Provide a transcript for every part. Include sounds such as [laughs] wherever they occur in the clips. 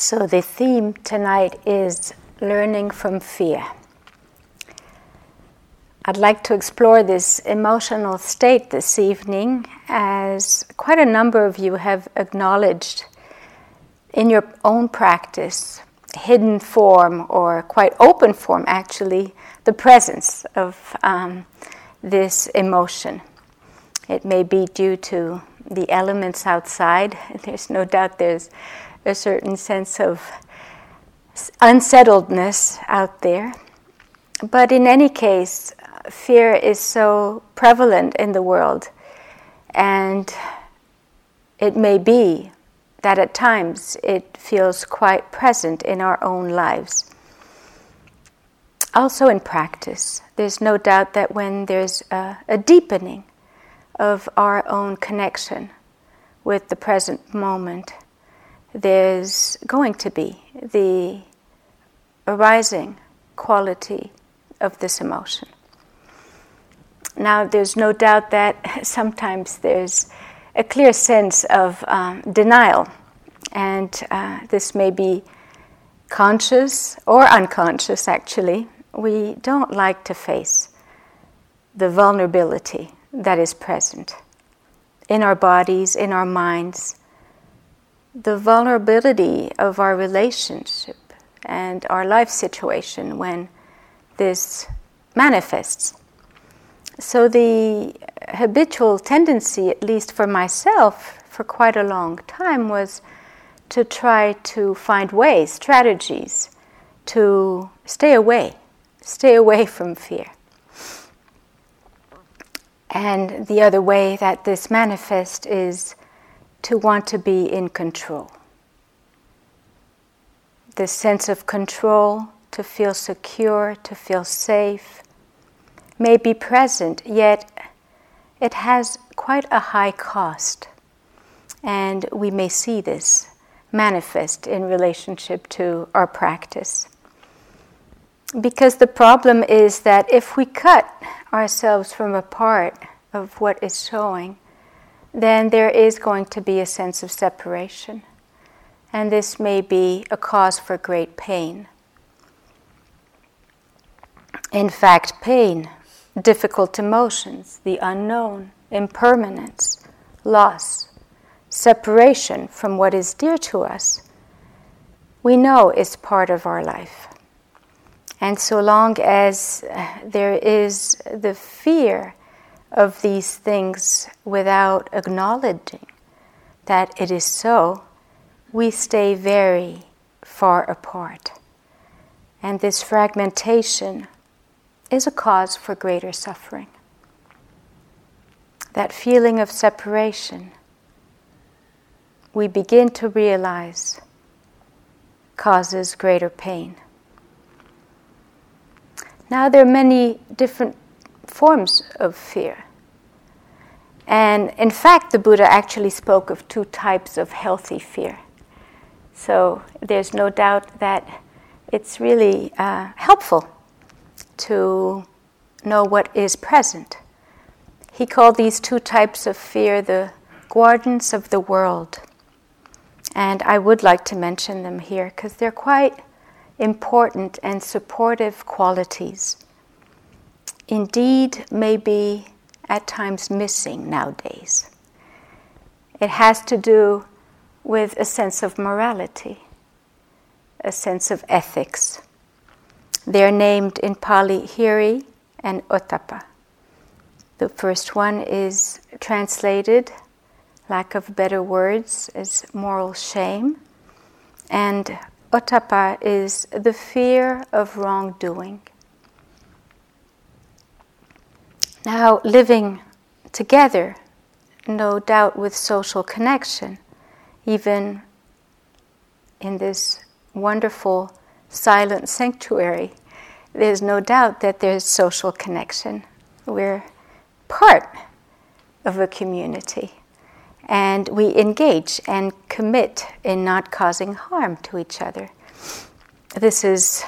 So, the theme tonight is learning from fear. I'd like to explore this emotional state this evening as quite a number of you have acknowledged in your own practice, hidden form or quite open form actually, the presence of um, this emotion. It may be due to the elements outside. [laughs] There's no doubt there's a certain sense of unsettledness out there. But in any case, fear is so prevalent in the world, and it may be that at times it feels quite present in our own lives. Also, in practice, there's no doubt that when there's a, a deepening of our own connection with the present moment, there's going to be the arising quality of this emotion. Now, there's no doubt that [laughs] sometimes there's a clear sense of um, denial, and uh, this may be conscious or unconscious actually. We don't like to face the vulnerability that is present in our bodies, in our minds, the vulnerability of our relationship and our life situation when this manifests. So, the habitual tendency, at least for myself, for quite a long time, was to try to find ways, strategies to stay away, stay away from fear. And the other way that this manifests is to want to be in control. This sense of control, to feel secure, to feel safe, may be present, yet it has quite a high cost. And we may see this manifest in relationship to our practice. Because the problem is that if we cut ourselves from a part of what is showing, then there is going to be a sense of separation. And this may be a cause for great pain. In fact, pain difficult emotions, the unknown, impermanence, loss, separation from what is dear to us, we know is part of our life. And so long as there is the fear of these things without acknowledging that it is so, we stay very far apart. And this fragmentation is a cause for greater suffering. That feeling of separation, we begin to realize, causes greater pain. Now, there are many different forms of fear. And in fact, the Buddha actually spoke of two types of healthy fear. So there's no doubt that it's really uh, helpful to know what is present. He called these two types of fear the guardians of the world. And I would like to mention them here because they're quite important and supportive qualities. Indeed, may be at times missing nowadays. It has to do with a sense of morality, a sense of ethics, they are named in Pali Hiri and Ottappa. The first one is translated, lack of better words, as moral shame. And Ottappa is the fear of wrongdoing. Now, living together, no doubt with social connection, even in this wonderful silent sanctuary, there's no doubt that there's social connection. We're part of a community. And we engage and commit in not causing harm to each other. This is,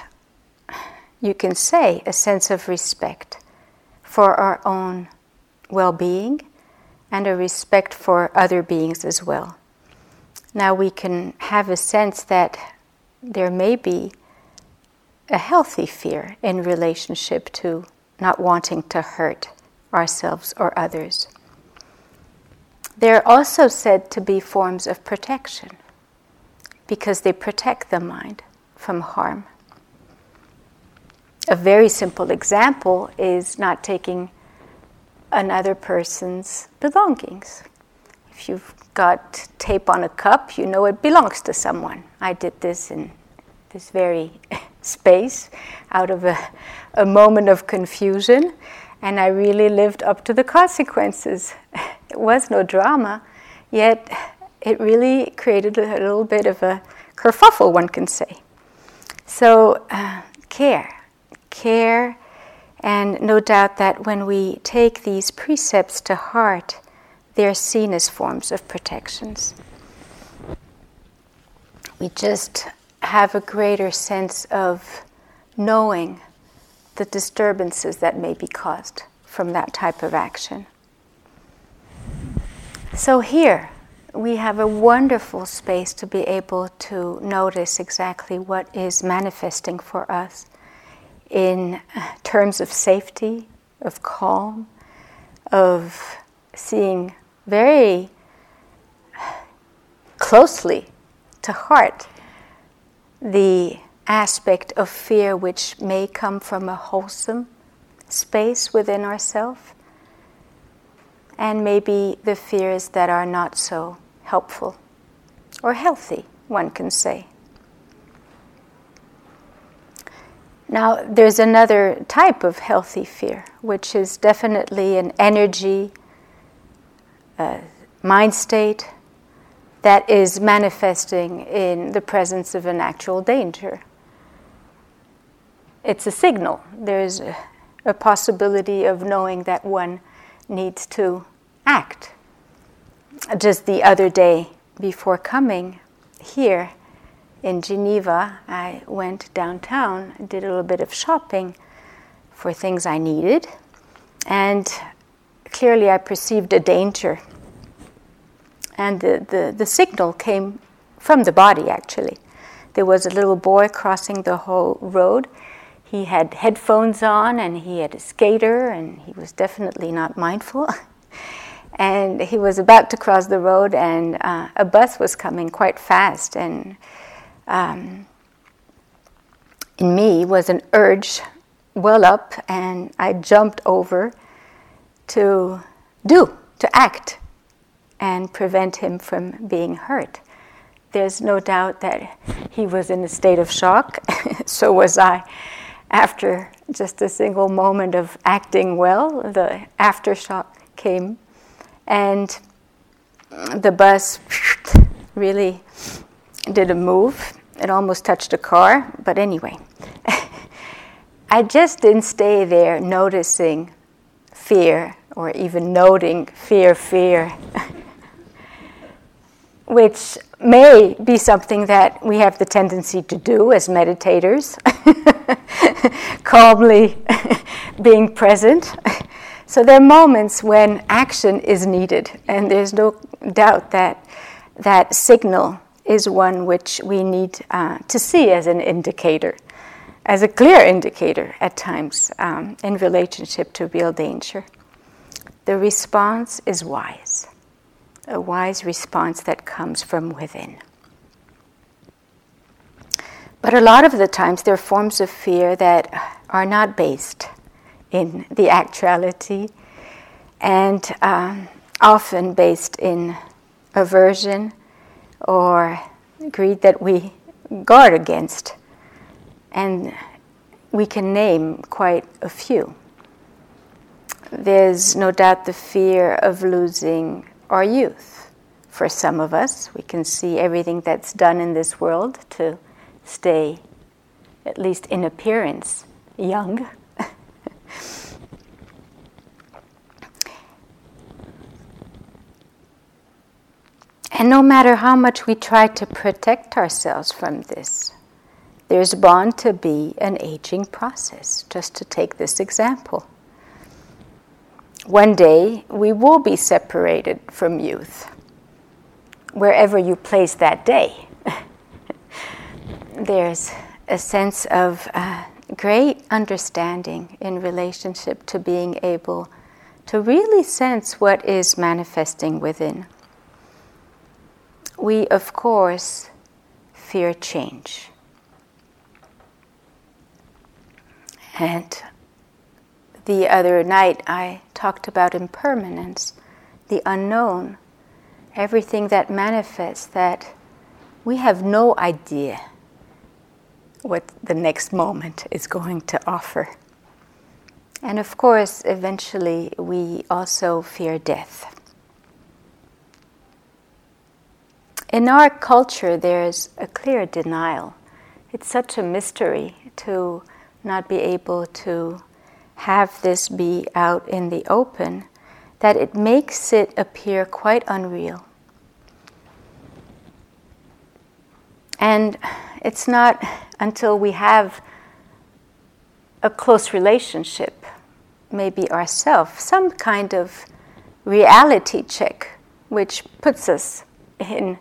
you can say, a sense of respect for our own well being and a respect for other beings as well. Now we can have a sense that there may be a healthy fear in relationship to not wanting to hurt ourselves or others. They're also said to be forms of protection because they protect the mind from harm. A very simple example is not taking another person's belongings. If you've got tape on a cup, you know it belongs to someone. I did this in this very [laughs] space out of a, a moment of confusion, and I really lived up to the consequences. [laughs] It was no drama, yet it really created a little bit of a kerfuffle, one can say. So, uh, care, care, and no doubt that when we take these precepts to heart, they are seen as forms of protections. We just have a greater sense of knowing the disturbances that may be caused from that type of action. So, here we have a wonderful space to be able to notice exactly what is manifesting for us in terms of safety, of calm, of seeing very closely to heart the aspect of fear which may come from a wholesome space within ourselves, and maybe the fears that are not so helpful or healthy, one can say. Now, there's another type of healthy fear, which is definitely an energy, a mind state that is manifesting in the presence of an actual danger. It's a signal. There's a, a possibility of knowing that one needs to act. Just the other day, before coming here in Geneva, I went downtown did a little bit of shopping for things I needed, and clearly I perceived a danger and the, the, the signal came from the body actually. There was a little boy crossing the whole road. He had headphones on and he had a skater, and he was definitely not mindful. [laughs] and he was about to cross the road, and uh, a bus was coming quite fast. And um, in me was an urge well up, and I jumped over to do, to act and prevent him from being hurt. There's no doubt that he was in a state of shock, [laughs] so was I. After just a single moment of acting well, the aftershock came, and the bus really did a move. It almost touched a car, but anyway. [laughs] I just didn't stay there noticing fear or even noting fear, fear. [laughs] which may be something that we have the tendency to do as meditators, [laughs] calmly being present. So there are moments when action is needed, and there's no doubt that that signal is one which we need uh, to see as an indicator, as a clear indicator at times um, in relationship to real danger. The response is wise a wise response that comes from within. But a lot of the times, there are forms of fear that are not based in the actuality and um, often based in aversion or greed that we guard against. And we can name quite a few. There's no doubt the fear of losing our youth. For some of us, we can see everything that's done in this world to stay, at least in appearance, young. And no matter how much we try to protect ourselves from this, there's bound to be an aging process, just to take this example one day we will be separated from youth, wherever you place that day. [laughs] there's a sense of uh, great understanding in relationship to being able to really sense what is manifesting within. We, of course, fear change. And the other night I talked about impermanence, the unknown, everything that manifests that we have no idea what the next moment is going to offer. And of course, eventually, we also fear death. In our culture, there's a clear denial. It's such a mystery to not be able to have this be out in the open that it makes it appear quite unreal. And it's not until we have a close relationship, maybe ourselves, some kind of reality check, which puts us in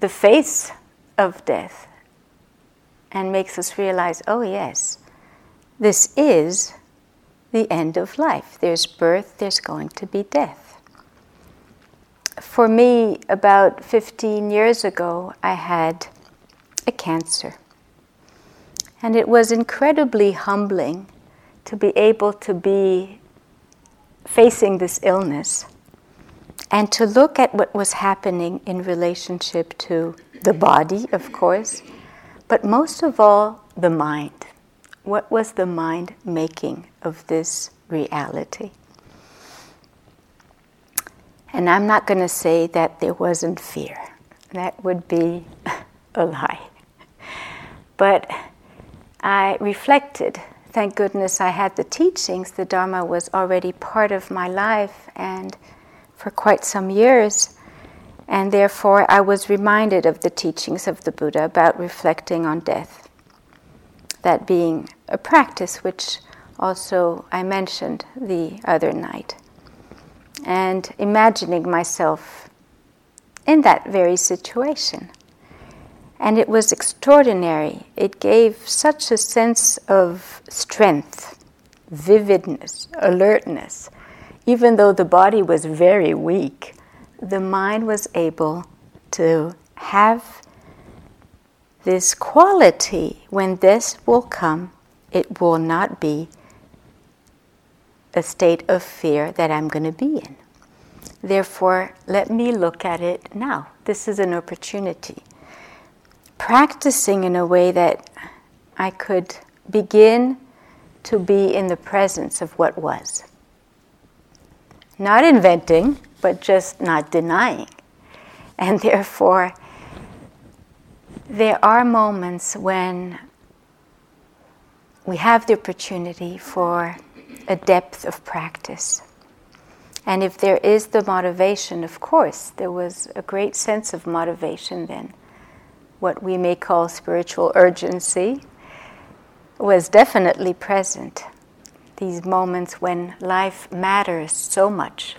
the face of death and makes us realize oh, yes, this is the end of life. There's birth, there's going to be death. For me, about 15 years ago, I had a cancer. And it was incredibly humbling to be able to be facing this illness and to look at what was happening in relationship to the body, of course, but most of all, the mind. What was the mind making of this reality? And I'm not going to say that there wasn't fear. That would be [laughs] a lie. But I reflected. Thank goodness I had the teachings. The Dharma was already part of my life and for quite some years. And therefore, I was reminded of the teachings of the Buddha about reflecting on death that being a practice, which also I mentioned the other night. And imagining myself in that very situation. And it was extraordinary. It gave such a sense of strength, vividness, alertness. Even though the body was very weak, the mind was able to have this quality, when this will come, it will not be a state of fear that I'm going to be in. Therefore, let me look at it now. This is an opportunity. Practicing in a way that I could begin to be in the presence of what was. Not inventing, but just not denying. And [laughs] therefore, there are moments when we have the opportunity for a depth of practice. And if there is the motivation, of course, there was a great sense of motivation then. What we may call spiritual urgency was definitely present. These moments when life matters so much.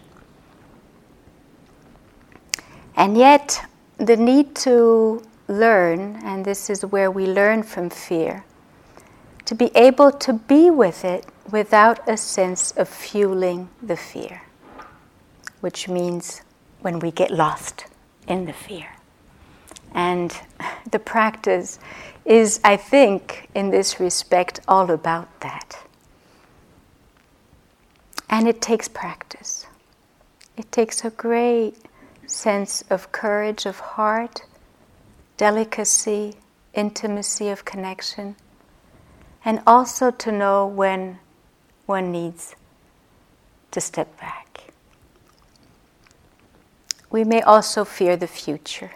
And yet, the need to learn, and this is where we learn from fear, to be able to be with it without a sense of fueling the fear, which means when we get lost in the fear. And [laughs] the practice is, I think, in this respect, all about that. And it takes practice. It takes a great sense of courage of heart delicacy, intimacy of connection, and also to know when one needs to step back. We may also fear the future,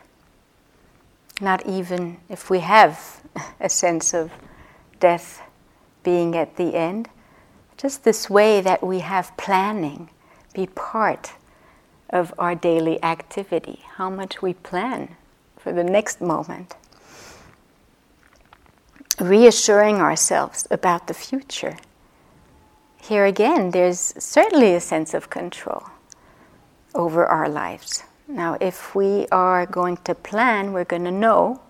not even if we have [laughs] a sense of death being at the end. Just this way that we have planning be part of our daily activity, how much we plan for the next moment. Reassuring ourselves about the future. Here again, there's certainly a sense of control over our lives. Now, if we are going to plan, we're going to know,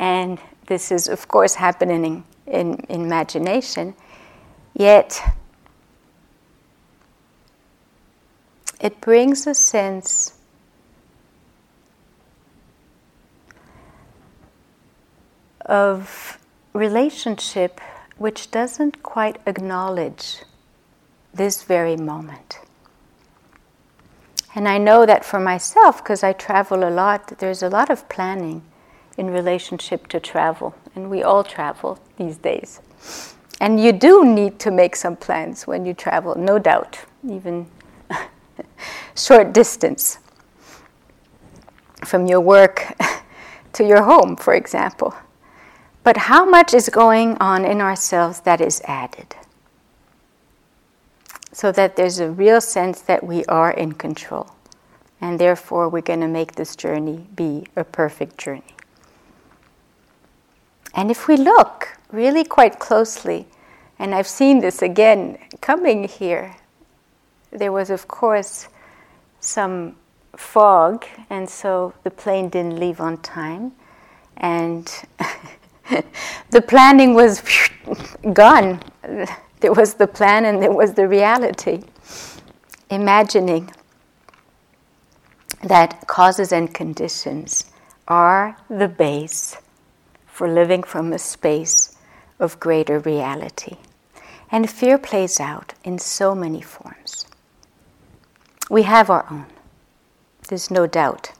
and this is, of course, happening in, in imagination, yet it brings a sense of relationship which doesn't quite acknowledge this very moment. And I know that for myself, because I travel a lot, there's a lot of planning in relationship to travel. And we all travel these days. And you do need to make some plans when you travel, no doubt, even [laughs] short distance from your work [laughs] to your home, for example. But how much is going on in ourselves that is added? So that there's a real sense that we are in control. And therefore, we're going to make this journey be a perfect journey. And if we look really quite closely, and I've seen this again coming here, there was, of course, some fog, and so the plane didn't leave on time. And [laughs] the planning was [laughs] gone. [laughs] There was the plan and there was the reality. Imagining that causes and conditions are the base for living from a space of greater reality. And fear plays out in so many forms. We have our own, there's no doubt.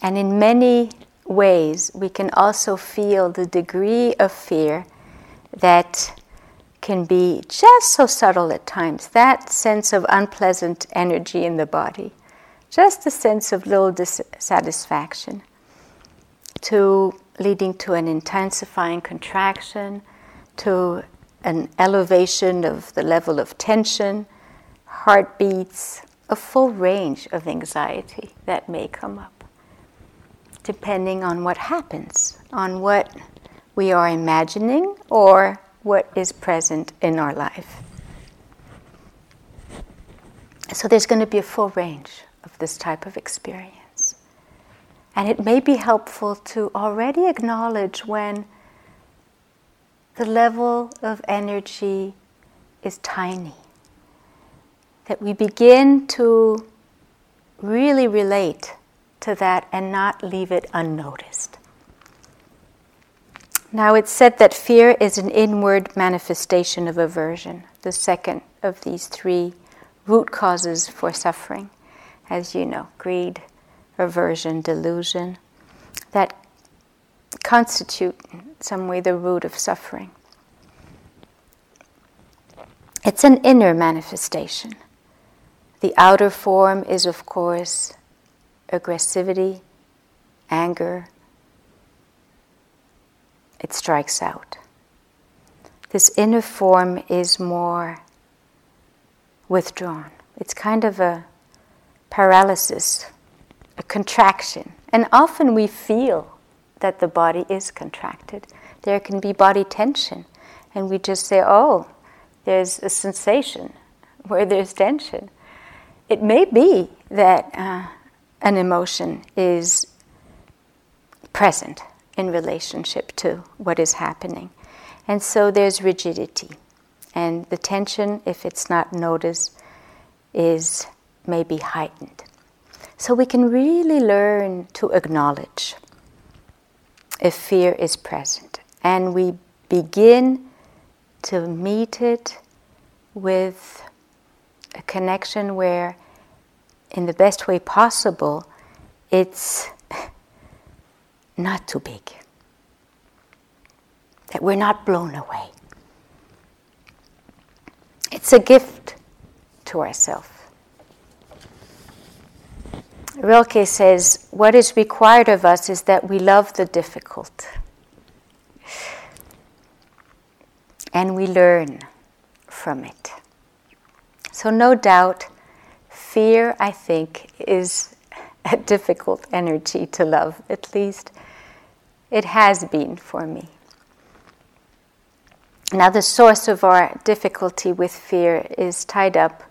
And in many ways, we can also feel the degree of fear that can be just so subtle at times that sense of unpleasant energy in the body, just a sense of little dissatisfaction, to leading to an intensifying contraction, to an elevation of the level of tension, heartbeats, a full range of anxiety that may come up depending on what happens, on what we are imagining or what is present in our life. So there's going to be a full range of this type of experience. And it may be helpful to already acknowledge when the level of energy is tiny. That we begin to really relate to that and not leave it unnoticed. Now, it's said that fear is an inward manifestation of aversion, the second of these three root causes for suffering, as you know greed, aversion, delusion, that constitute in some way the root of suffering. It's an inner manifestation. The outer form is, of course, aggressivity, anger, it strikes out. This inner form is more withdrawn. It's kind of a paralysis, a contraction. And often we feel that the body is contracted. There can be body tension, and we just say, oh, there's a sensation [laughs] where there's tension. It may be that uh, an emotion is present in relationship to what is happening. And so there's rigidity. And the tension, if it's not noticed, is maybe heightened. So we can really learn to acknowledge if fear is present. And we begin to meet it with a connection where in the best way possible, it's [laughs] not too big. That we're not blown away. It's a gift to ourselves. Rilke says, What is required of us is that we love the difficult. And we learn from it. So, no doubt, fear, I think, is a difficult energy to love. At least it has been for me. Now, the source of our difficulty with fear is tied up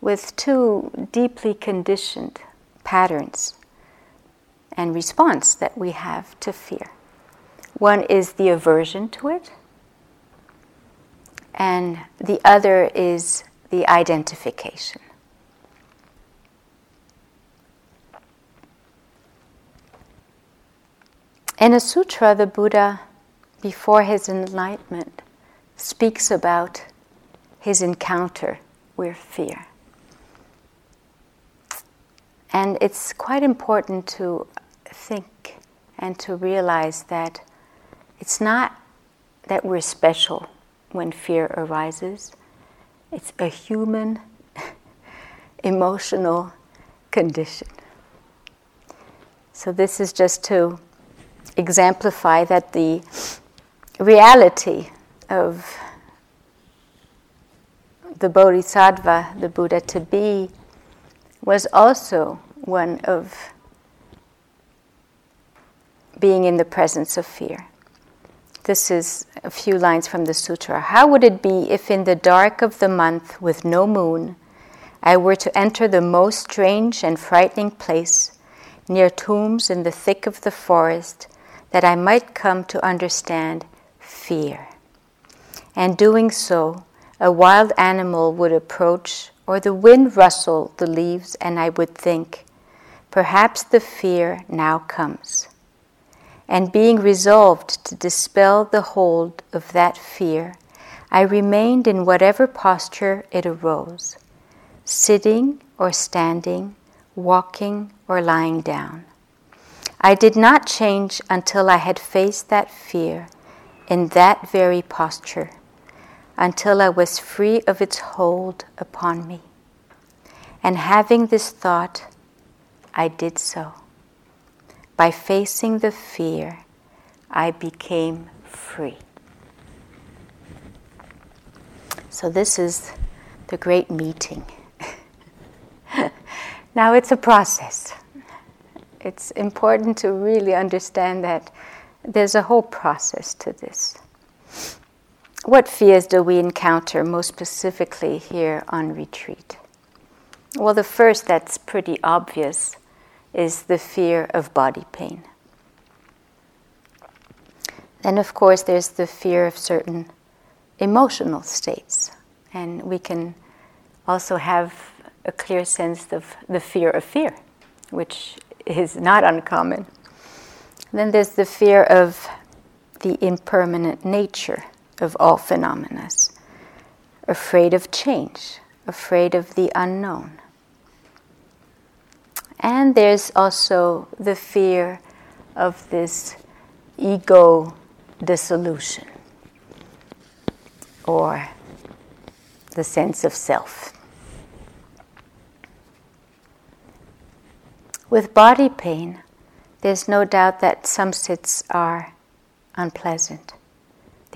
with two deeply conditioned patterns and response that we have to fear. One is the aversion to it, and the other is the identification. In a sutra, the Buddha, before his enlightenment, speaks about his encounter with fear. And it's quite important to think and to realize that it's not that we're special when fear arises, it's a human [laughs] emotional condition. So, this is just to exemplify that the reality of the Bodhisattva, the Buddha to be, was also one of being in the presence of fear. This is a few lines from the sutra. How would it be if, in the dark of the month with no moon, I were to enter the most strange and frightening place, near tombs in the thick of the forest, that I might come to understand fear? And doing so, a wild animal would approach, or the wind rustle the leaves, and I would think, perhaps the fear now comes. And being resolved to dispel the hold of that fear, I remained in whatever posture it arose, sitting or standing, walking or lying down. I did not change until I had faced that fear in that very posture until I was free of its hold upon me. And having this thought, I did so. By facing the fear, I became free. So, this is the great meeting. [laughs] now, it's a process. It's important to really understand that there's a whole process to this. What fears do we encounter most specifically here on retreat? Well, the first that's pretty obvious is the fear of body pain. Then, of course, there's the fear of certain emotional states. And we can also have a clear sense of the fear of fear, which is not uncommon. Then there's the fear of the impermanent nature of all phenomena, afraid of change, afraid of the unknown. And there's also the fear of this ego dissolution or the sense of self. With body pain, there's no doubt that some sits are unpleasant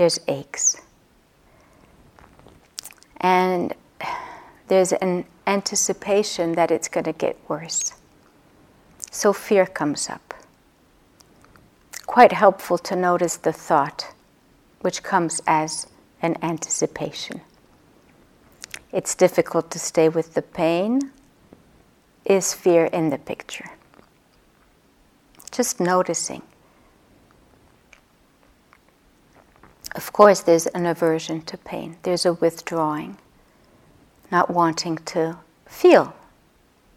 there's aches. And there's an anticipation that it's going to get worse. So fear comes up. Quite helpful to notice the thought, which comes as an anticipation. It's difficult to stay with the pain. Is fear in the picture? Just noticing. Of course, there's an aversion to pain, there's a withdrawing, not wanting to feel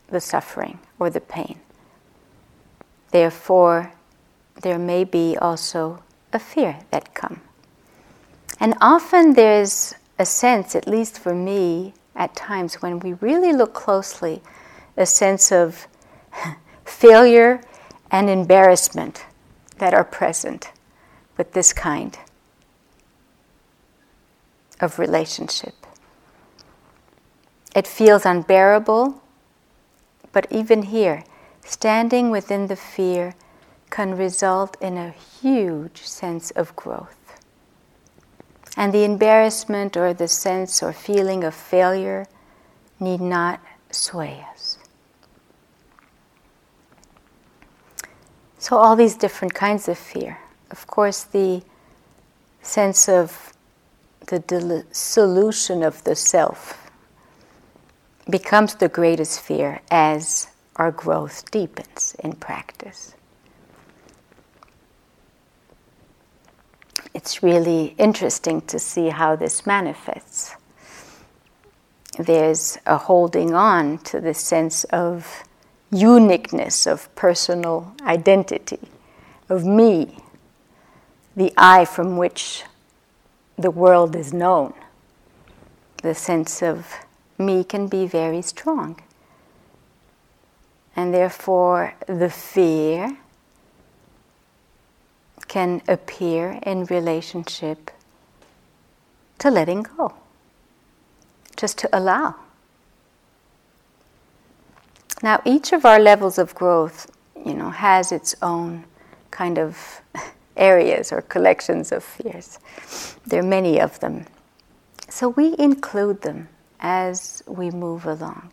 the suffering or the pain. Therefore, there may be also a fear that come. And often there's a sense, at least for me, at times when we really look closely, a sense of [laughs] failure and embarrassment that are present with this kind of relationship. It feels unbearable, but even here, standing within the fear can result in a huge sense of growth. And the embarrassment or the sense or feeling of failure need not sway us. So, all these different kinds of fear. Of course, the sense of the dissolution of the self becomes the greatest fear as our growth deepens in practice. it's really interesting to see how this manifests. There's a holding on to the sense of uniqueness, of personal identity, of me, the I from which the world is known. The sense of me can be very strong. And therefore, the fear can appear in relationship to letting go, just to allow. Now, each of our levels of growth, you know, has its own kind of [laughs] areas or collections of fears. There are many of them. So we include them as we move along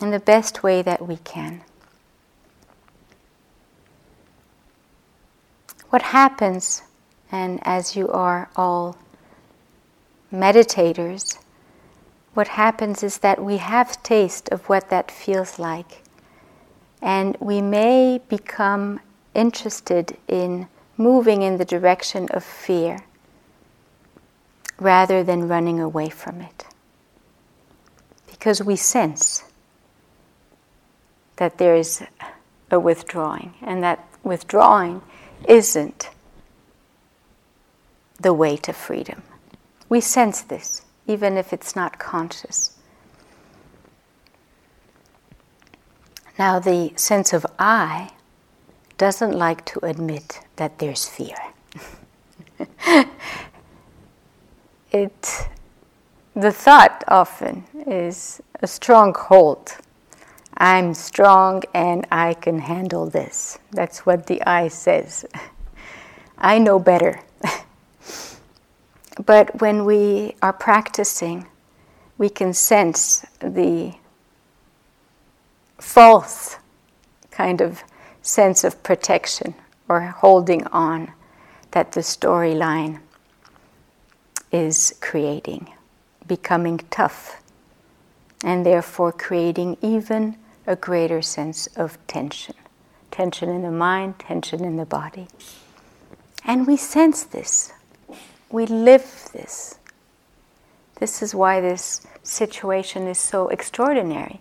in the best way that we can. What happens, and as you are all meditators, what happens is that we have taste of what that feels like. And we may become interested in moving in the direction of fear rather than running away from it. Because we sense that there is a withdrawing, and that withdrawing isn't the way to freedom. We sense this, even if it's not conscious. Now, the sense of I doesn't like to admit that there's fear. [laughs] it, the thought often is a strong hold I'm strong and I can handle this. That's what the I says. I know better. [laughs] but when we are practicing, we can sense the false kind of sense of protection or holding on that the storyline is creating, becoming tough, and therefore creating even a greater sense of tension tension in the mind, tension in the body. And we sense this, we live this. This is why this situation is so extraordinary.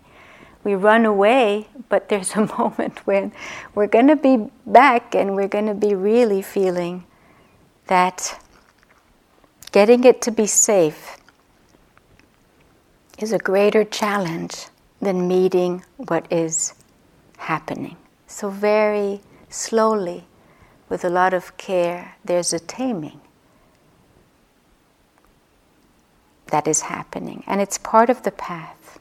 We run away, but there's a [laughs] moment when we're going to be back and we're going to be really feeling that getting it to be safe is a greater challenge than meeting what is happening. So, very slowly, with a lot of care, there's a taming that is happening, and it's part of the path.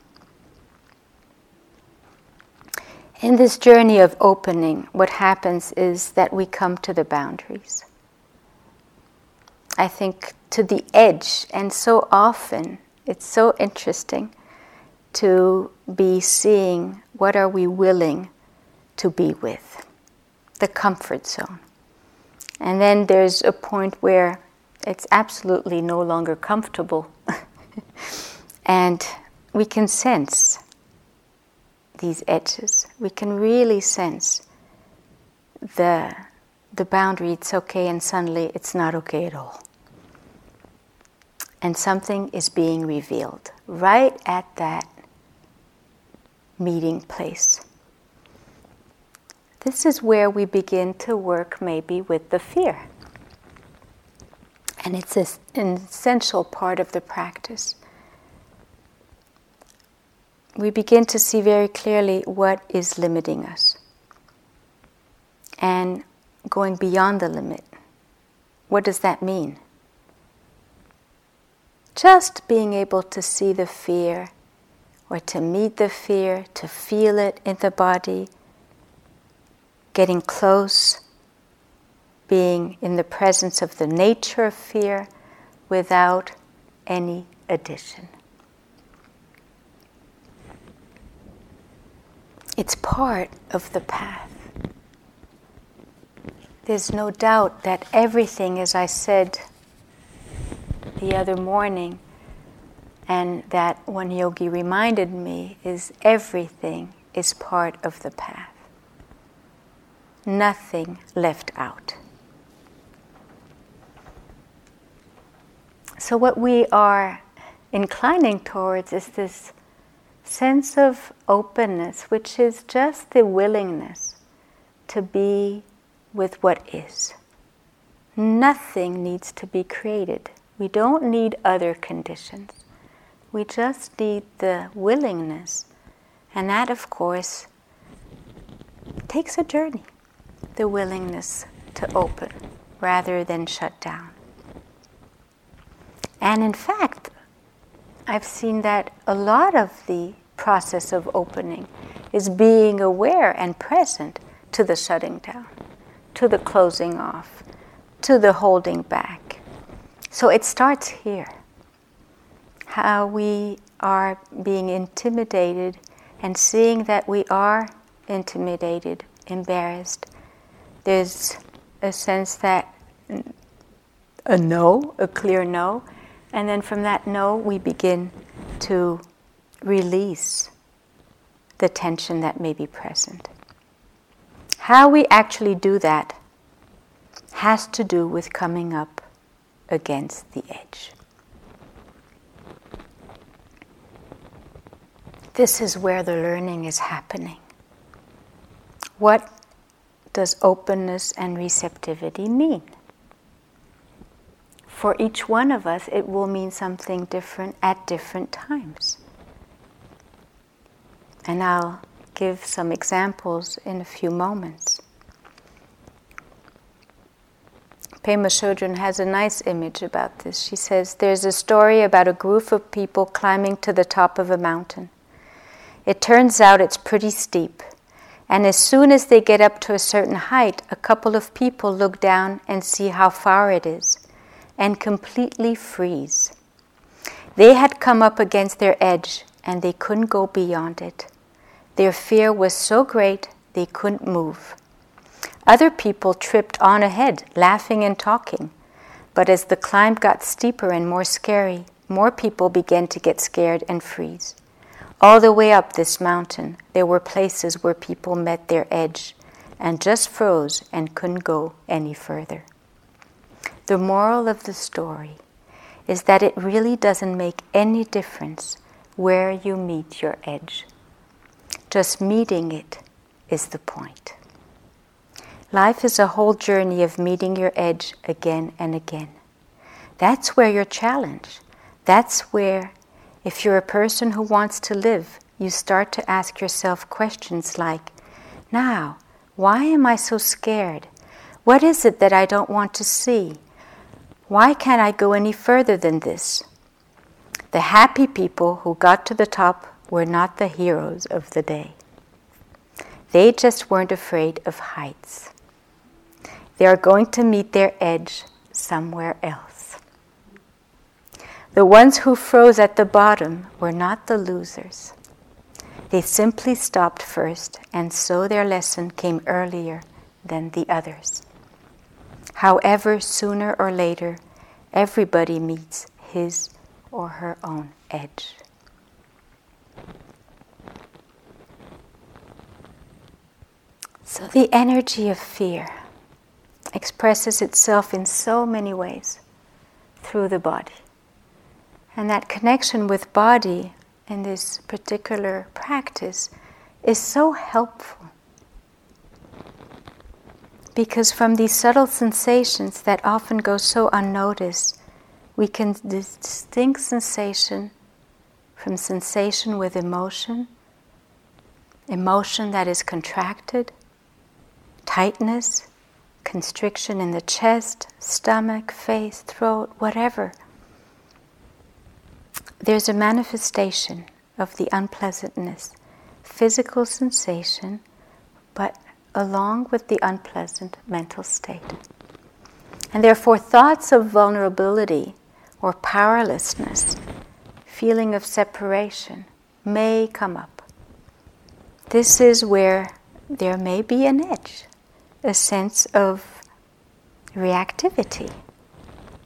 In this journey of opening, what happens is that we come to the boundaries. I think to the edge, and so often it's so interesting to be seeing what are we willing to be with, the comfort zone. And then there's a point where it's absolutely no longer comfortable. [laughs] and we can sense these edges. We can really sense the, the boundary, it's okay, and suddenly it's not okay at all. And something is being revealed right at that meeting place. This is where we begin to work maybe with the fear. And it's an essential part of the practice. We begin to see very clearly what is limiting us and going beyond the limit. What does that mean? Just being able to see the fear or to meet the fear, to feel it in the body, getting close, being in the presence of the nature of fear without any addition. It's part of the path. There's no doubt that everything, as I said the other morning, and that one yogi reminded me is everything is part of the path. Nothing left out. So, what we are inclining towards is this sense of openness, which is just the willingness to be with what is. Nothing needs to be created. We don't need other conditions. We just need the willingness. And that, of course, takes a journey the willingness to open rather than shut down. And in fact, I've seen that a lot of the process of opening is being aware and present to the shutting down, to the closing off, to the holding back. So it starts here. How we are being intimidated and seeing that we are intimidated, embarrassed. There's a sense that a no, a clear no, and then from that no, we begin to release the tension that may be present. How we actually do that has to do with coming up against the edge. This is where the learning is happening. What does openness and receptivity mean? for each one of us, it will mean something different at different times. And I'll give some examples in a few moments. Pema Chodron has a nice image about this. She says there's a story about a group of people climbing to the top of a mountain. It turns out it's pretty steep, and as soon as they get up to a certain height, a couple of people look down and see how far it is and completely freeze. They had come up against their edge and they couldn't go beyond it. Their fear was so great they couldn't move. Other people tripped on ahead, laughing and talking. But as the climb got steeper and more scary, more people began to get scared and freeze. All the way up this mountain, there were places where people met their edge and just froze and couldn't go any further. The moral of the story is that it really doesn't make any difference where you meet your edge. Just meeting it is the point. Life is a whole journey of meeting your edge again and again. That's where you're challenged. That's where, if you're a person who wants to live, you start to ask yourself questions like, Now, why am I so scared? What is it that I don't want to see? Why can't I go any further than this? The happy people who got to the top were not the heroes of the day. They just weren't afraid of heights. They are going to meet their edge somewhere else. The ones who froze at the bottom were not the losers. They simply stopped first, and so their lesson came earlier than the others. However, sooner or later, everybody meets his or her own edge. So, the energy of fear expresses itself in so many ways through the body. And that connection with body in this particular practice is so helpful because from these subtle sensations that often go so unnoticed, we can distinct sensation from sensation with emotion, emotion that is contracted, tightness, constriction in the chest, stomach, face, throat, whatever. There's a manifestation of the unpleasantness, physical sensation, but along with the unpleasant mental state. And therefore, thoughts of vulnerability or powerlessness, feeling of separation, may come up. This is where there may be an edge, a sense of reactivity.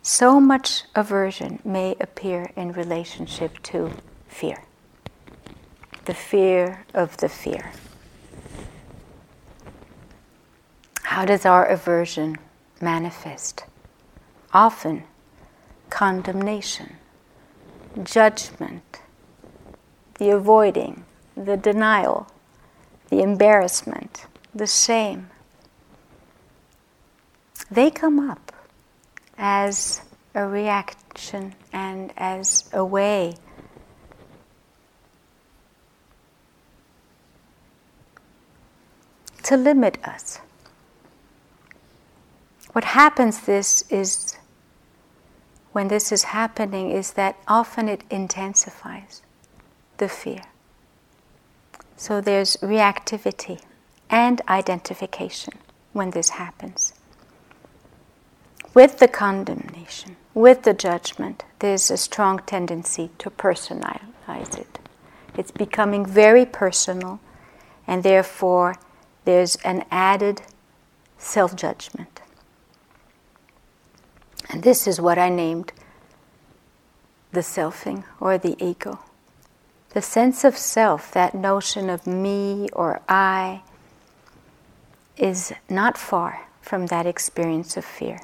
So much aversion may appear in relationship to fear. The fear of the fear. How does our aversion manifest? Often, condemnation, judgment, the avoiding, the denial, the embarrassment, the shame, they come up as a reaction and as a way to limit us. What happens this is when this is happening is that often it intensifies the fear. So there's reactivity and identification when this happens. With the condemnation, with the judgment, there's a strong tendency to personalize it. It's becoming very personal, and therefore there's an added self judgment. And this is what I named the selfing or the ego. The sense of self, that notion of me or I, is not far from that experience of fear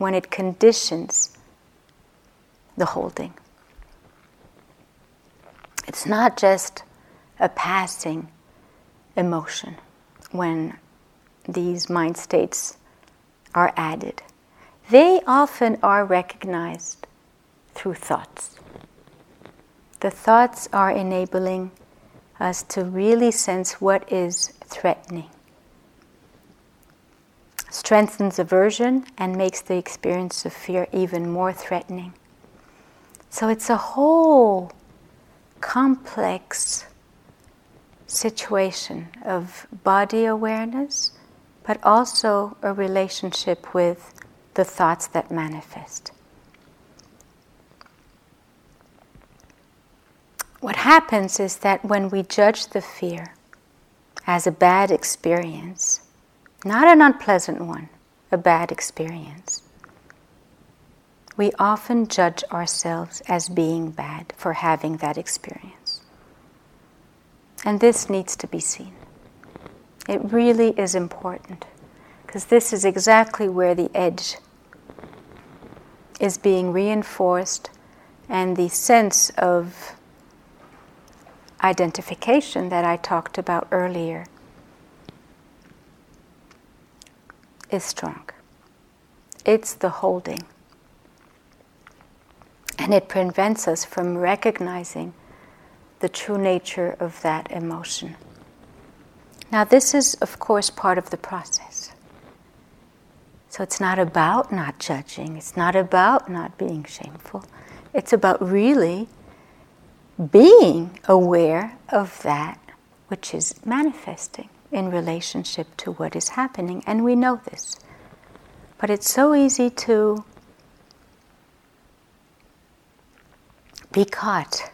when it conditions the holding. It's not just a passing emotion when these mind states are added. They often are recognized through thoughts. The thoughts are enabling us to really sense what is threatening. Strengthens aversion and makes the experience of fear even more threatening. So it's a whole complex situation of body awareness, but also a relationship with the thoughts that manifest. What happens is that when we judge the fear as a bad experience, not an unpleasant one, a bad experience, we often judge ourselves as being bad for having that experience. And this needs to be seen. It really is important because this is exactly where the edge is being reinforced and the sense of identification that I talked about earlier is strong. It's the holding. And it prevents us from recognizing the true nature of that emotion. Now, this is, of course, part of the process. So it's not about not judging, it's not about not being shameful. It's about really being aware of that which is manifesting in relationship to what is happening. And we know this. But it's so easy to be caught.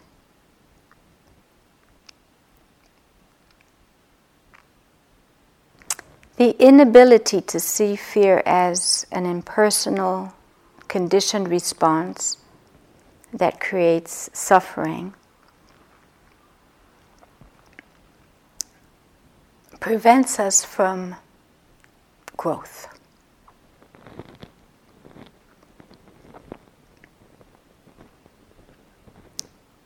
The inability to see fear as an impersonal, conditioned response that creates suffering prevents us from growth.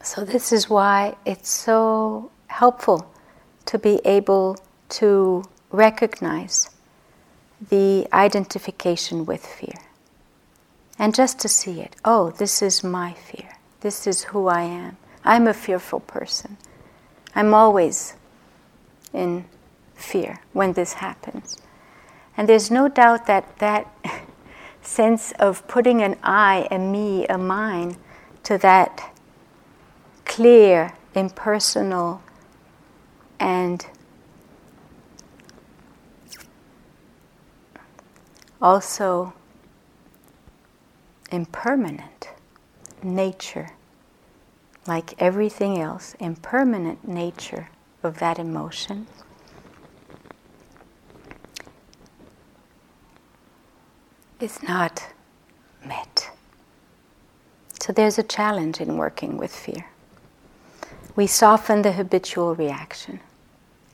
So, this is why it's so helpful to be able to recognize the identification with fear and just to see it. Oh, this is my fear. This is who I am. I'm a fearful person. I'm always in fear when this happens. And there's no doubt that that [laughs] sense of putting an I, a me, a mine to that clear, impersonal, and also impermanent nature, like everything else, impermanent nature of that emotion. Is not met. So there's a challenge in working with fear we soften the habitual reaction.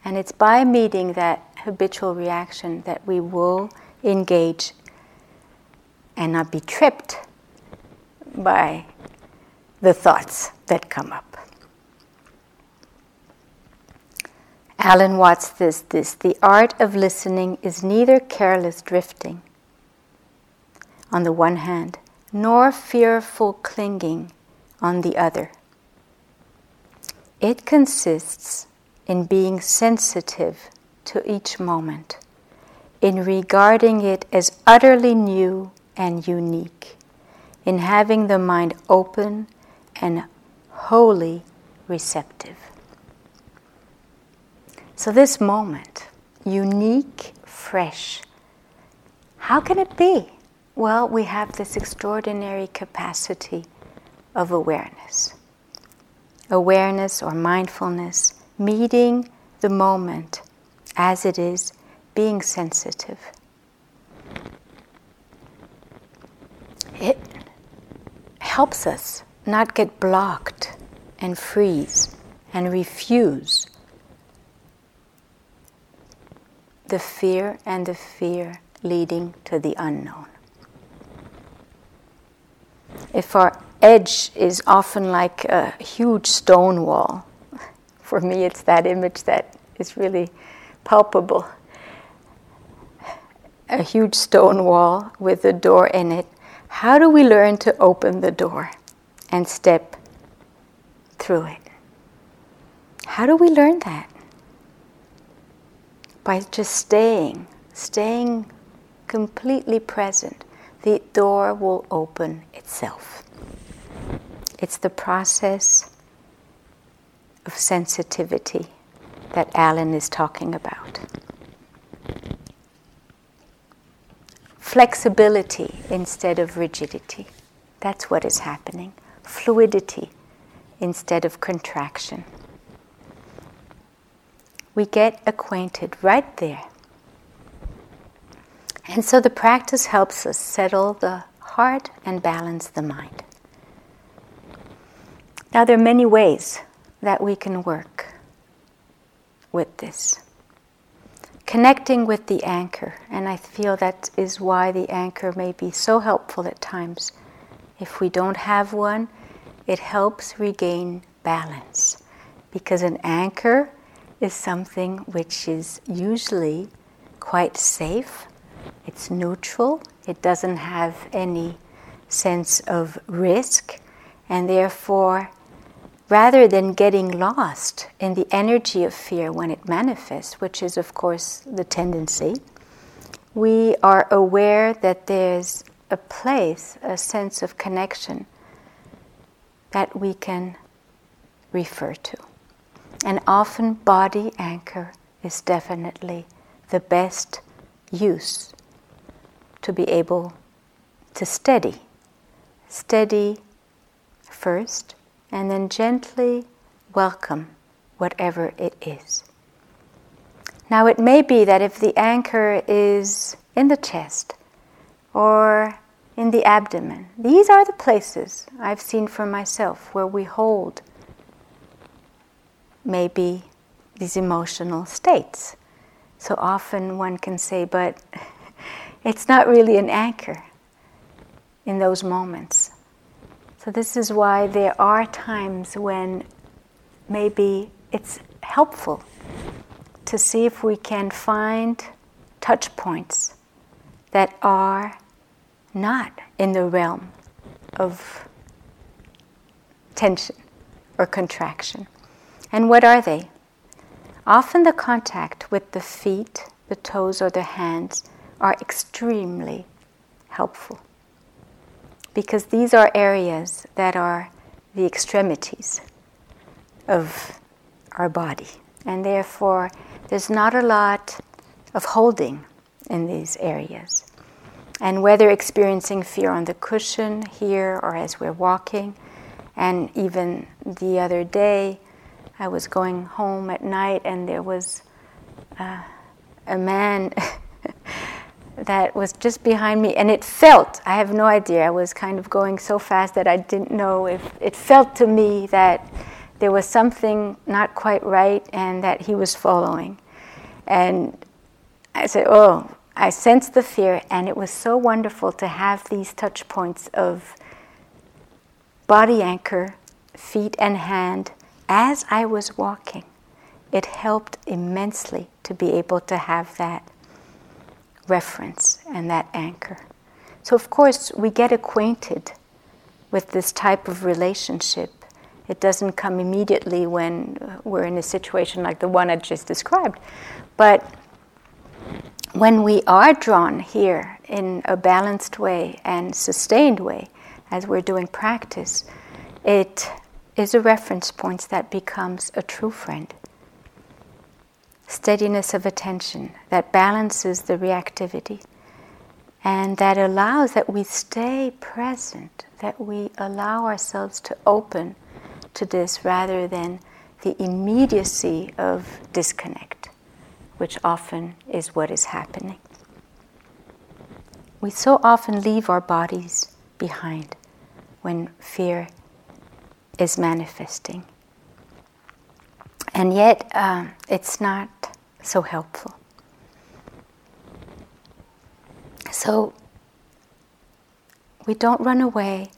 And it's by meeting that habitual reaction that we will engage and not be tripped by the thoughts that come up. Alan Watts says this the art of listening is neither careless drifting, on the one hand, nor fearful clinging on the other. It consists in being sensitive to each moment, in regarding it as utterly new and unique, in having the mind open and wholly receptive. So, this moment, unique, fresh, how can it be? Well, we have this extraordinary capacity of awareness. Awareness or mindfulness, meeting the moment as it is, being sensitive. It helps us not get blocked and freeze and refuse the fear and the fear leading to the unknown. If our edge is often like a huge stone wall, for me it's that image that is really palpable. A huge stone wall with a door in it. How do we learn to open the door and step through it? How do we learn that? by just staying, staying completely present, the door will open itself. It's the process of sensitivity that Alan is talking about. Flexibility instead of rigidity. That's what is happening. Fluidity instead of contraction we get acquainted right there. And so the practice helps us settle the heart and balance the mind. Now, there are many ways that we can work with this. Connecting with the anchor, and I feel that is why the anchor may be so helpful at times. If we don't have one, it helps regain balance because an anchor is something which is usually quite safe, it's neutral, it doesn't have any sense of risk, and therefore, rather than getting lost in the energy of fear when it manifests, which is, of course, the tendency, we are aware that there's a place, a sense of connection that we can refer to. And often, body anchor is definitely the best use to be able to steady. Steady first, and then gently welcome whatever it is. Now, it may be that if the anchor is in the chest or in the abdomen, these are the places I've seen for myself where we hold maybe these emotional states. So often one can say, but it's not really an anchor in those moments. So, this is why there are times when maybe it's helpful to see if we can find touch points that are not in the realm of tension or contraction. And what are they? Often the contact with the feet, the toes, or the hands are extremely helpful because these are areas that are the extremities of our body, and therefore there's not a lot of holding in these areas. And whether experiencing fear on the cushion here or as we're walking, and even the other day, I was going home at night and there was uh, a man [laughs] that was just behind me and it felt, I have no idea, I was kind of going so fast that I didn't know if it felt to me that there was something not quite right and that he was following. And I said, Oh, I sensed the fear, and it was so wonderful to have these touch points of body anchor, feet and hand, as I was walking, it helped immensely to be able to have that reference and that anchor. So, of course, we get acquainted with this type of relationship. It doesn't come immediately when we're in a situation like the one I just described. But when we are drawn here in a balanced way and sustained way, as we're doing practice, it is a reference point that becomes a true friend. Steadiness of attention that balances the reactivity and that allows that we stay present, that we allow ourselves to open to this rather than the immediacy of disconnect, which often is what is happening. We so often leave our bodies behind when fear is manifesting. And yet, um, it's not so helpful. So, we don't run away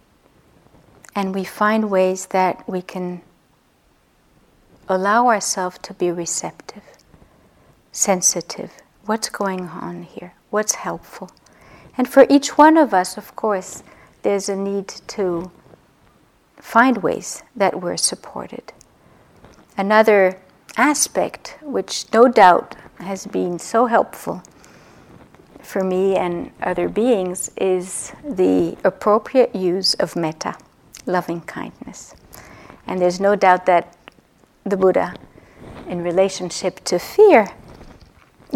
and we find ways that we can allow ourselves to be receptive, sensitive. What's going on here? What's helpful? And for each one of us, of course, there's a need to find ways that we're supported. Another aspect, which no doubt has been so helpful for me and other beings, is the appropriate use of metta, loving kindness. And there's no doubt that the Buddha, in relationship to fear,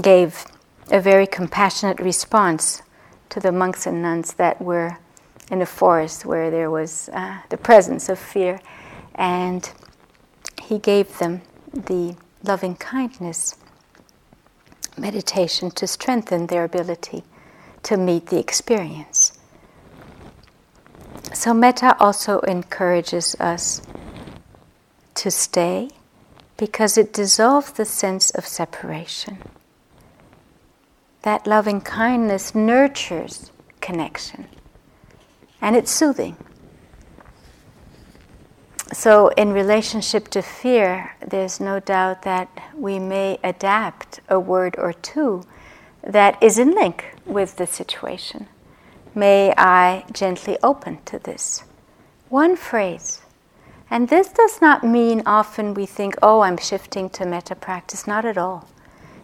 gave a very compassionate response to the monks and nuns that were in a forest where there was uh, the presence of fear, and he gave them the loving kindness meditation to strengthen their ability to meet the experience. So, metta also encourages us to stay because it dissolves the sense of separation. That loving kindness nurtures connection and it's soothing. So, in relationship to fear, there's no doubt that we may adapt a word or two that is in link with the situation. May I gently open to this? One phrase. And this does not mean often we think, oh, I'm shifting to metta practice. Not at all.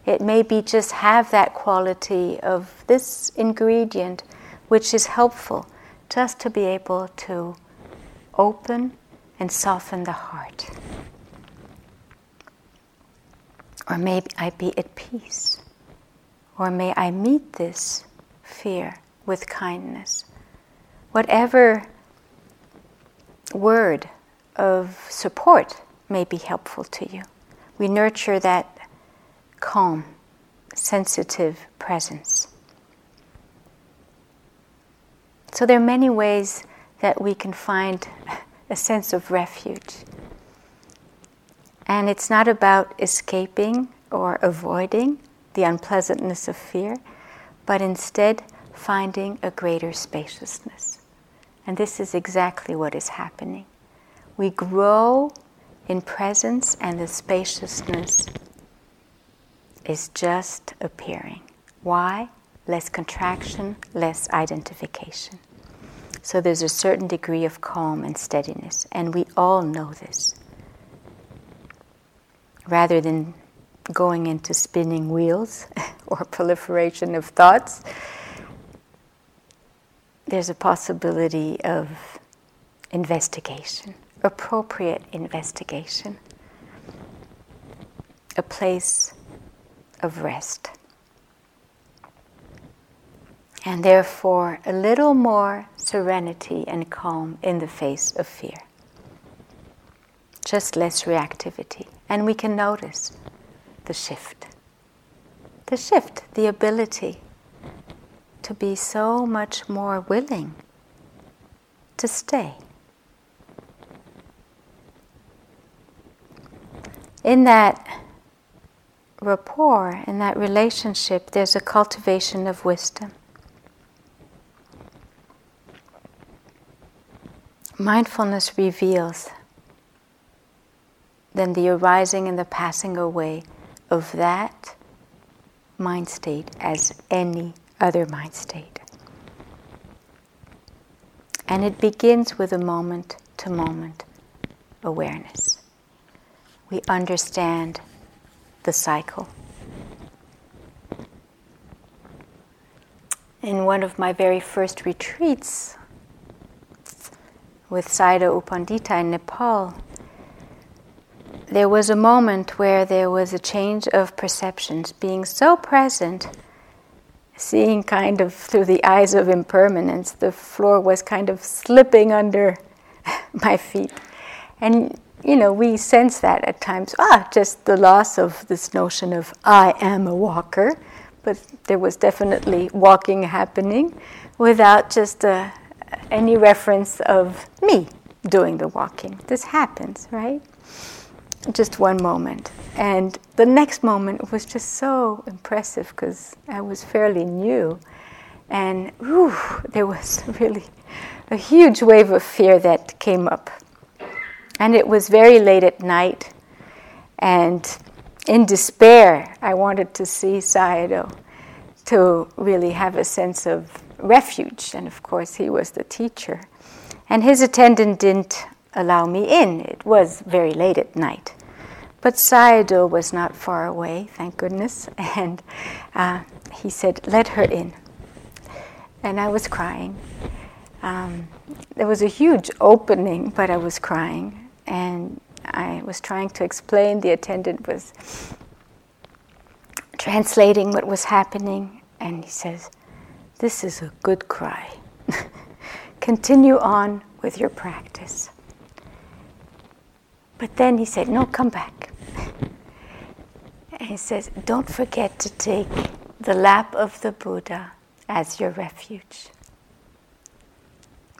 It may be just have that quality of this ingredient which is helpful just to be able to open and soften the heart. Or may I be at peace. Or may I meet this fear with kindness. Whatever word of support may be helpful to you. We nurture that calm, sensitive presence. So there are many ways that we can find a sense of refuge. And it's not about escaping or avoiding the unpleasantness of fear, but instead finding a greater spaciousness. And this is exactly what is happening. We grow in presence, and the spaciousness is just appearing. Why? less contraction, less identification. So there's a certain degree of calm and steadiness, and we all know this. Rather than going into spinning wheels [laughs] or proliferation of thoughts, there's a possibility of investigation, appropriate investigation, a place of rest and therefore a little more serenity and calm in the face of fear. Just less reactivity. And we can notice the shift. The shift, the ability to be so much more willing to stay. In that rapport, in that relationship, there's a cultivation of wisdom. Mindfulness reveals then the arising and the passing away of that mind state as any other mind state. And it begins with a moment to moment awareness. We understand the cycle. In one of my very first retreats with Sayadaw U Pandita in Nepal, there was a moment where there was a change of perceptions, being so present, seeing kind of through the eyes of impermanence. The floor was kind of slipping under [laughs] my feet. And, you know, we sense that at times. Ah, just the loss of this notion of I am a walker. But there was definitely walking happening without just uh, any reference of me doing the walking. This happens, right? just one moment. And the next moment was just so impressive because I was fairly new. And whew, there was [laughs] really a huge wave of fear that came up. And it was very late at night. And in despair, I wanted to see Sayadaw to really have a sense of refuge. And of course, he was the teacher. And his attendant didn't allow me in. It was very late at night. But Sayadaw was not far away, thank goodness, [laughs] and uh, he said, Let her in. And I was crying. Um, there was a huge opening, but I was crying. And I was trying to explain. The attendant was translating what was happening. And he says, This is a good cry. [laughs] Continue on with your practice. But then he said, No, come back. And he says, Don't forget to take the lap of the Buddha as your refuge.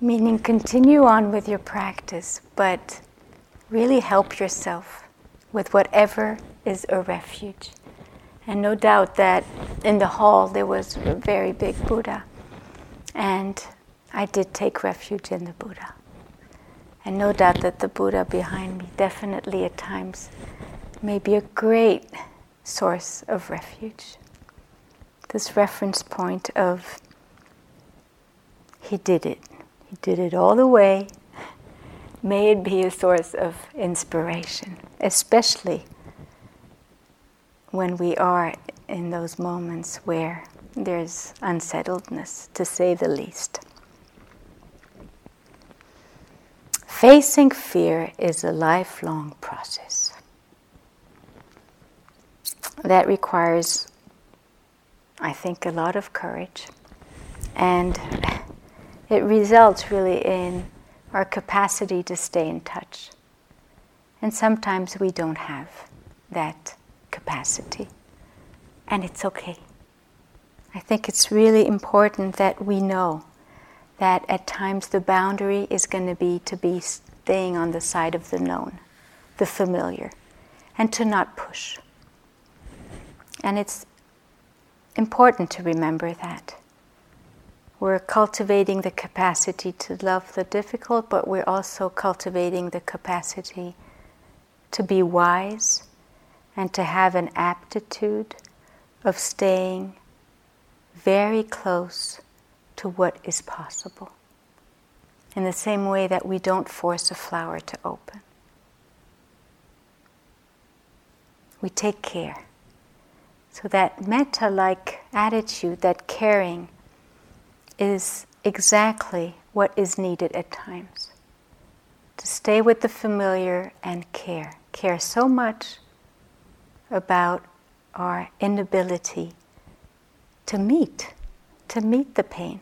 Meaning, continue on with your practice, but really help yourself with whatever is a refuge. And no doubt that in the hall there was a very big Buddha. And I did take refuge in the Buddha. And no doubt that the Buddha behind me definitely at times may be a great source of refuge. This reference point of he did it, he did it all the way. [laughs] May it be a source of inspiration, especially when we are in those moments where there's unsettledness, to say the least. Facing fear is a lifelong process. That requires, I think, a lot of courage. And it results really in our capacity to stay in touch. And sometimes we don't have that capacity. And it's okay. I think it's really important that we know that at times the boundary is going to be to be staying on the side of the known, the familiar, and to not push. And it's important to remember that. We're cultivating the capacity to love the difficult, but we're also cultivating the capacity to be wise and to have an aptitude of staying very close to what is possible. In the same way that we don't force a flower to open, we take care. So, that metta like attitude, that caring, is exactly what is needed at times. To stay with the familiar and care. Care so much about our inability to meet, to meet the pain.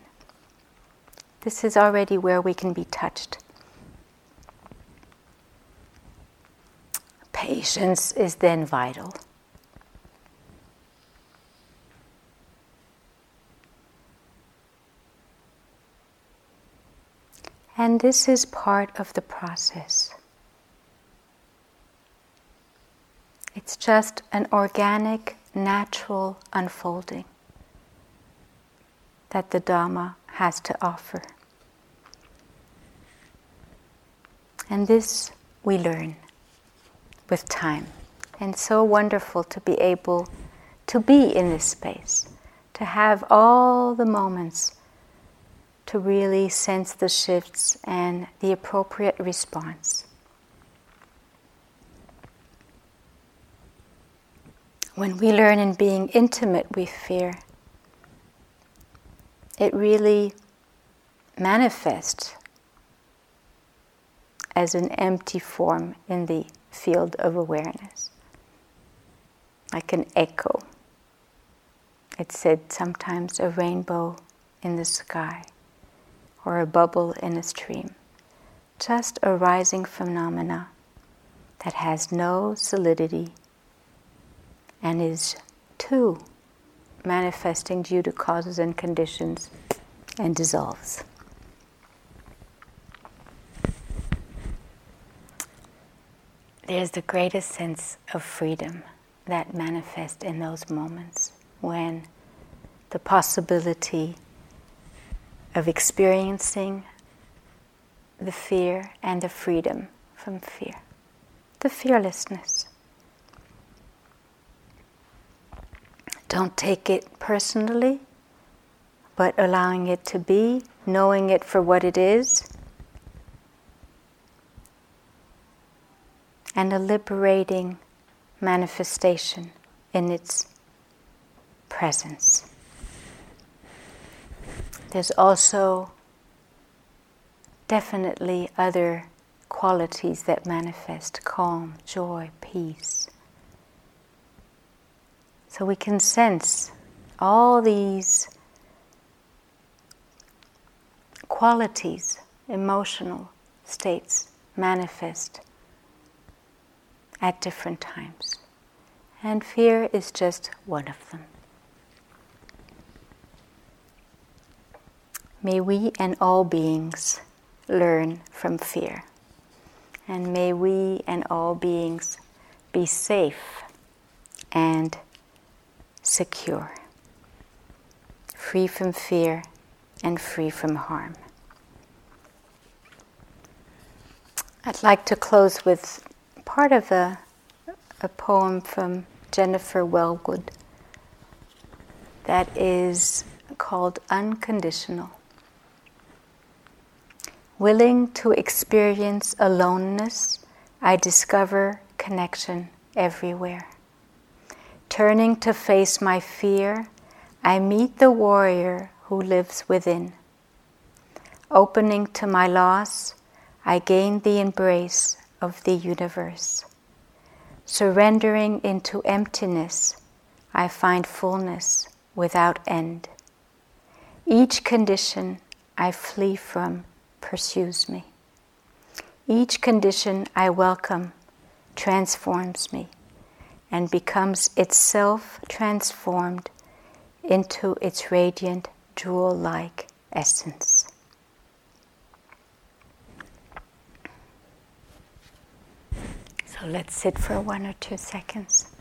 This is already where we can be touched. Patience is then vital. And this is part of the process. It's just an organic, natural unfolding that the Dhamma has to offer. And this we learn with time. And so wonderful to be able to be in this space, to have all the moments to really sense the shifts and the appropriate response. When we learn in being intimate with fear, it really manifests as an empty form in the field of awareness, like an echo. It's said sometimes a rainbow in the sky or a bubble in a stream, just arising phenomena that has no solidity and is too manifesting due to causes and conditions and dissolves. There's the greatest sense of freedom that manifests in those moments when the possibility of experiencing the fear and the freedom from fear, the fearlessness. Don't take it personally, but allowing it to be, knowing it for what it is, and a liberating manifestation in its presence. There's also definitely other qualities that manifest calm, joy, peace. So we can sense all these qualities, emotional states manifest at different times. And fear is just one of them. May we and all beings learn from fear. And may we and all beings be safe and secure, free from fear and free from harm. I'd like to close with part of a, a poem from Jennifer Welwood that is called Unconditional. Willing to experience aloneness, I discover connection everywhere. Turning to face my fear, I meet the warrior who lives within. Opening to my loss, I gain the embrace of the universe. Surrendering into emptiness, I find fullness without end. Each condition I flee from pursues me. Each condition I welcome transforms me and becomes itself transformed into its radiant jewel like essence. So let's sit for one or two seconds.